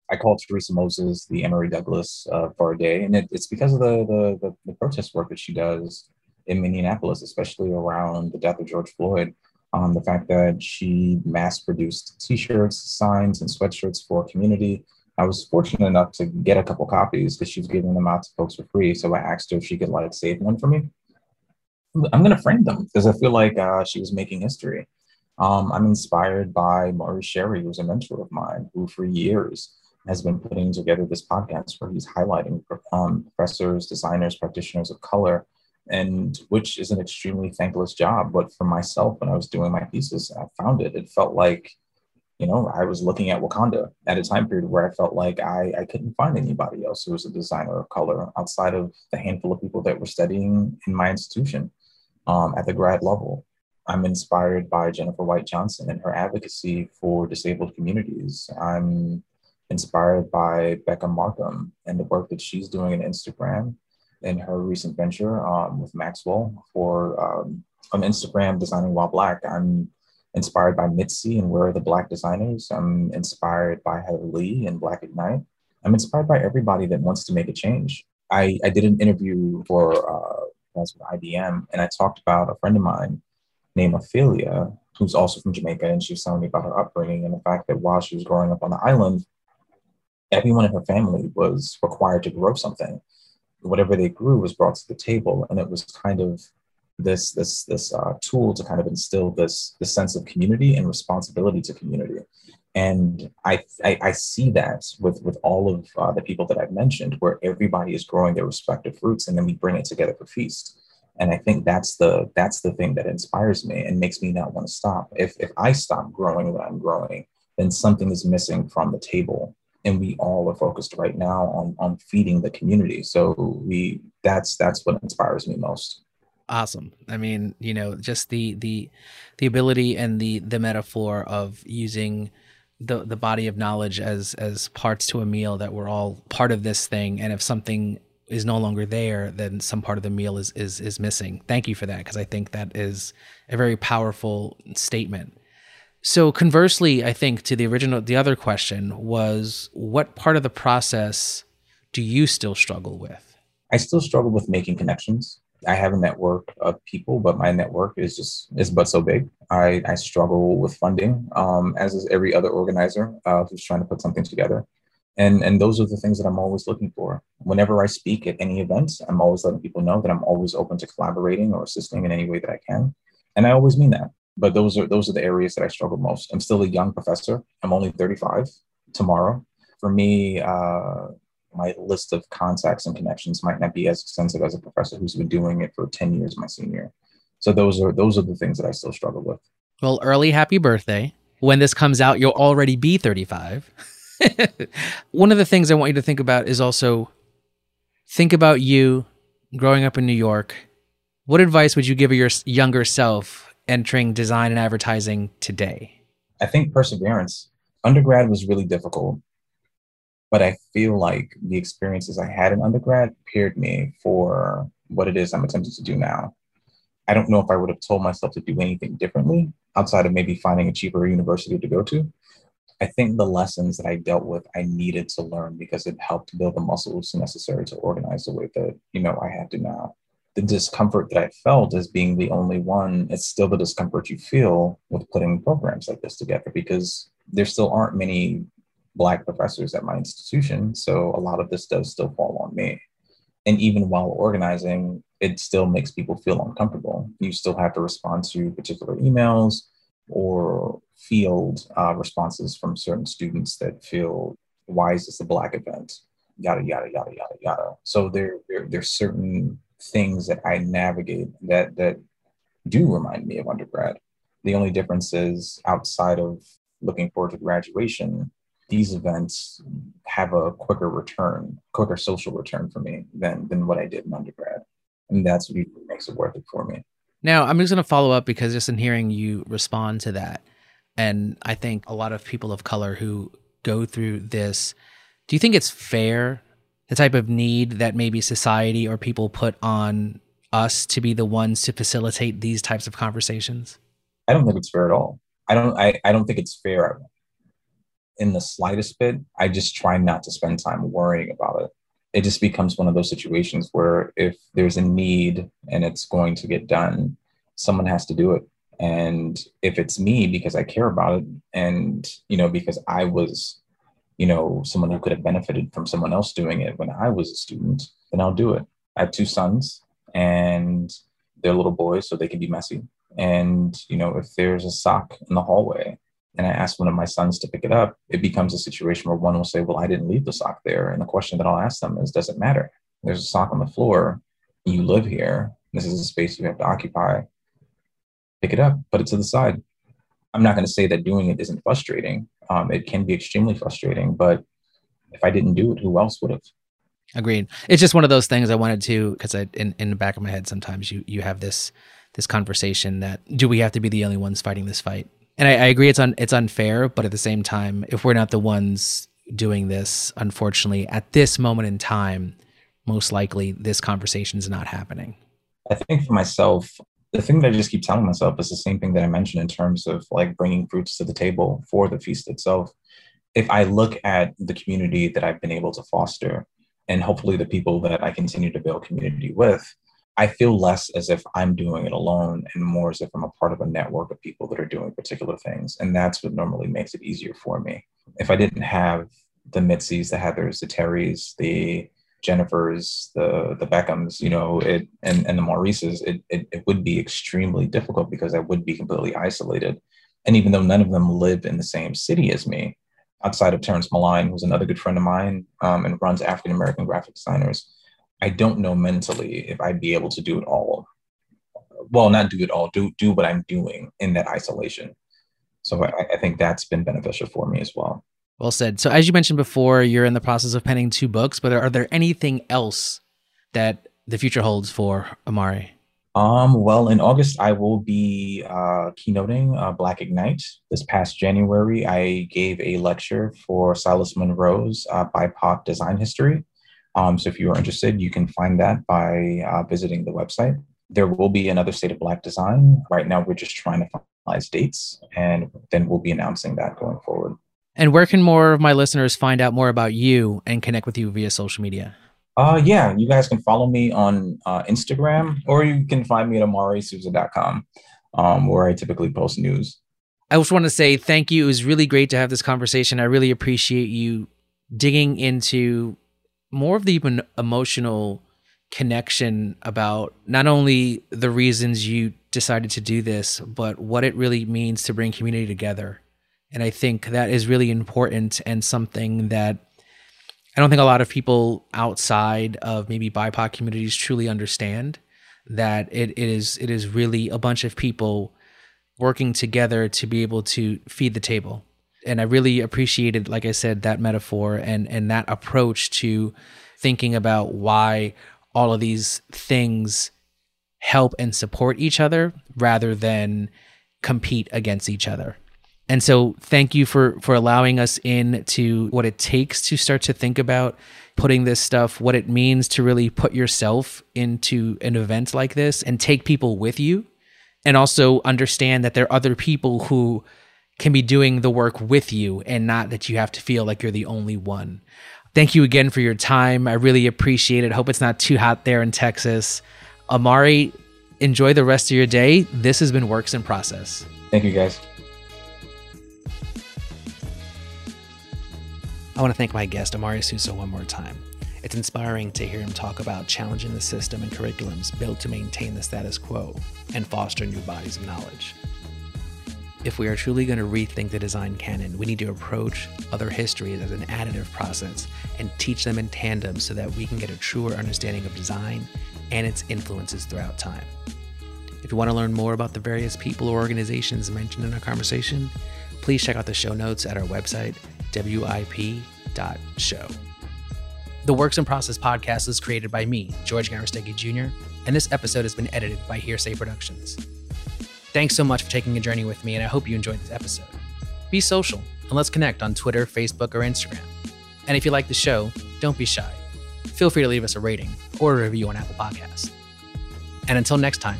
I call Teresa Moses the Emory Douglas uh, for a day, and it, it's because of the, the, the the protest work that she does in Minneapolis, especially around the death of George Floyd. Um, the fact that she mass produced T-shirts, signs, and sweatshirts for community. I was fortunate enough to get a couple copies because she was giving them out to folks for free. So I asked her if she could like save one for me. I'm to frame them because I feel like uh, she was making history. Um, I'm inspired by Maurice Cherry, who's a mentor of mine, who for years has been putting together this podcast where he's highlighting um, professors, designers, practitioners of color, and which is an extremely thankless job. But for myself, when I was doing my thesis, I found it. It felt like, you know, I was looking at Wakanda at a time period where I felt like I, I couldn't find anybody else who was a designer of color outside of the handful of people that were studying in my institution um, at the grad level. I'm inspired by Jennifer White Johnson and her advocacy for disabled communities. I'm inspired by Bekah Marcum and the work that she's doing in Instagram in her recent venture um, with Maxwell for um, on Instagram designing while black. I'm inspired by Mitzi and Where Are the Black Designers. I'm inspired by Heather Lee and Black Ignite. I'm inspired by everybody that wants to make a change. I, I did an interview for uh, with IBM, and I talked about a friend of mine named Ophelia, who's also from Jamaica, and she was telling me about her upbringing and the fact that while she was growing up on the island, everyone in her family was required to grow something. Whatever they grew was brought to the table, and it was kind of this this this uh, tool to kind of instill this this sense of community and responsibility to community and I, I, I see that with with all of uh, the people that I've mentioned, where everybody is growing their respective fruits, and then we bring it together for feast. And I think that's the that's the thing that inspires me and makes me not want to stop. If if I stop growing what I'm growing, then something is missing from the table. And we all are focused right now on on feeding the community. So we that's that's what inspires me most. Awesome. I mean you know just the the the ability and the the metaphor of using the the body of knowledge as as parts to a meal that we're all part of this thing. And if something is no longer there then some part of the meal is is is missing. Thank you for that because i think that is a very powerful statement so conversely i think to the original the other question was what part of the process do you still struggle with i still struggle with making connections I have a network of people, but my network is just is but so big. I, I struggle with funding, um, as is every other organizer uh, who's trying to put something together. And and those are the things that I'm always looking for. Whenever I speak at any events, I'm always letting people know that I'm always open to collaborating or assisting in any way that I can. And I always mean that. But those are those are the areas that I struggle most. I'm still a young professor. I'm only 35 tomorrow. For me, uh, my list of contacts and connections might not be as extensive as a professor who's been doing it for 10 years my senior so those are those are the things that i still struggle with well early happy birthday when this comes out you'll already be 35 [LAUGHS] one of the things i want you to think about is also think about you growing up in new york what advice would you give your younger self entering design and advertising today i think perseverance undergrad was really difficult but I feel like the experiences I had in undergrad prepared me for what it is I'm attempting to do now. I don't know if I would have told myself to do anything differently outside of maybe finding a cheaper university to go to. I think the lessons that I dealt with, I needed to learn because it helped build the muscles necessary to organize the way that, you know, I have to now. The discomfort that I felt as being the only one, it's still the discomfort you feel with putting programs like this together because there still aren't many black professors at my institution. So a lot of this does still fall on me. And even while organizing, it still makes people feel uncomfortable. You still have to respond to particular emails or field uh, responses from certain students that feel, why is this a black event? Yada, yada, yada, yada, yada. So there, there, there's certain things that I navigate that, that do remind me of undergrad. The only difference is outside of looking forward to graduation, these events have a quicker return, quicker social return for me than than what I did in undergrad, and that's what makes it worth it for me. Now, I'm just to follow up because just in hearing you respond to that, and I think a lot of people of color who go through this, do you think it's fair the type of need that maybe society or people put on us to be the ones to facilitate these types of conversations? I don't think it's fair at all. I don't. I, I don't think it's fair in the slightest bit, I just try not to spend time worrying about it. It just becomes one of those situations where if there's a need and it's going to get done, someone has to do it. And if it's me because I care about it and, you know, because I was, you know, someone who could have benefited from someone else doing it when I was a student, then I'll do it. I have two sons and they're little boys, so they can be messy. And, you know, if there's a sock in the hallway and I ask one of my sons to pick it up, it becomes a situation where one will say, Well, I didn't leave the sock there. And the question that I'll ask them is, Does it matter? There's a sock on the floor. You live here. This is a space you have to occupy. Pick it up, put it to the side. I'm not going to say that doing it isn't frustrating. Um, it can be extremely frustrating, but if I didn't do it, who else would have? Agreed. It's just one of those things I wanted to because I in, in the back of my head sometimes you you have this this conversation that do we have to be the only ones fighting this fight? and I, I agree it's un, it's unfair, but at the same time, if we're not the ones doing this, unfortunately, at this moment in time, most likely this conversation is not happening. I think for myself, the thing that I just keep telling myself is the same thing that I mentioned in terms of like bringing fruits to the table for the feast itself. If I look at the community that I've been able to foster and hopefully the people that I continue to build community with, I feel less as if I'm doing it alone and more as if I'm a part of a network of people that are doing particular things. And that's what normally makes it easier for me. If I didn't have the Mitzies, the Heathers, the Terrys, the Jennifers, the the Beckhams, you know, it and, and the Maurices, it, it, it would be extremely difficult because I would be completely isolated. And even though none of them live in the same city as me, outside of Terrance Moline, who's another good friend of mine um, and runs African American graphic designers, I don't know mentally if I'd be able to do it all. Well, not do it all, do do what I'm doing in that isolation. So I, I think that's been beneficial for me as well. Well said. So as you mentioned before, you're in the process of penning two books, but are there anything else that the future holds for Omari? Um, well, in August, I will be uh, keynoting uh, Black Ignite. This past January, I gave a lecture for Silas Munro's uh, BIPOC design history. Um, so if you are interested, you can find that by uh, visiting the website. There will be another State of Black design. Right now, we're just trying to finalize dates, and then we'll be announcing that going forward. And where can more of my listeners find out more about you and connect with you via social media? Uh, yeah, you guys can follow me on uh, Instagram or you can find me at omarisouza.com um, where I typically post news. I just want to say thank you. It was really great to have this conversation. I really appreciate you digging into more of the emotional connection about not only the reasons you decided to do this, but what it really means to bring community together. And I think that is really important and something that I don't think a lot of people outside of maybe BIPOC communities truly understand that it, it is it is really a bunch of people working together to be able to feed the table. And I really appreciated, like I said, that metaphor and and that approach to thinking about why all of these things help and support each other rather than compete against each other. And so thank you for for allowing us in to what it takes to start to think about putting this stuff, what it means to really put yourself into an event like this and take people with you and also understand that there are other people who can be doing the work with you and not that you have to feel like you're the only one. Thank you again for your time. I really appreciate it. Hope it's not too hot there in Texas. Omari, enjoy the rest of your day. This has been Works in Process. Thank you guys. I want to thank my guest, Omari Souza, one more time. It's inspiring to hear him talk about challenging the system and curriculums built to maintain the status quo and foster new bodies of knowledge. If we are truly going to rethink the design canon, we need to approach other histories as an additive process and teach them in tandem so that we can get a truer understanding of design and its influences throughout time. If you want to learn more about the various people or organizations mentioned in our conversation, please check out the show notes at our website, wip.show. The Works in Process podcast is created by me, George Garrastegui Jr., and this episode has been edited by Hearsay Productions. Thanks so much for taking a journey with me, and I hope you enjoyed this episode. Be social, and let's connect on Twitter, Facebook, or Instagram. And if you like the show, don't be shy. Feel free to leave us a rating or a review on Apple Podcasts. And until next time,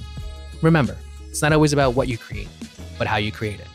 remember, it's not always about what you create, but how you create it.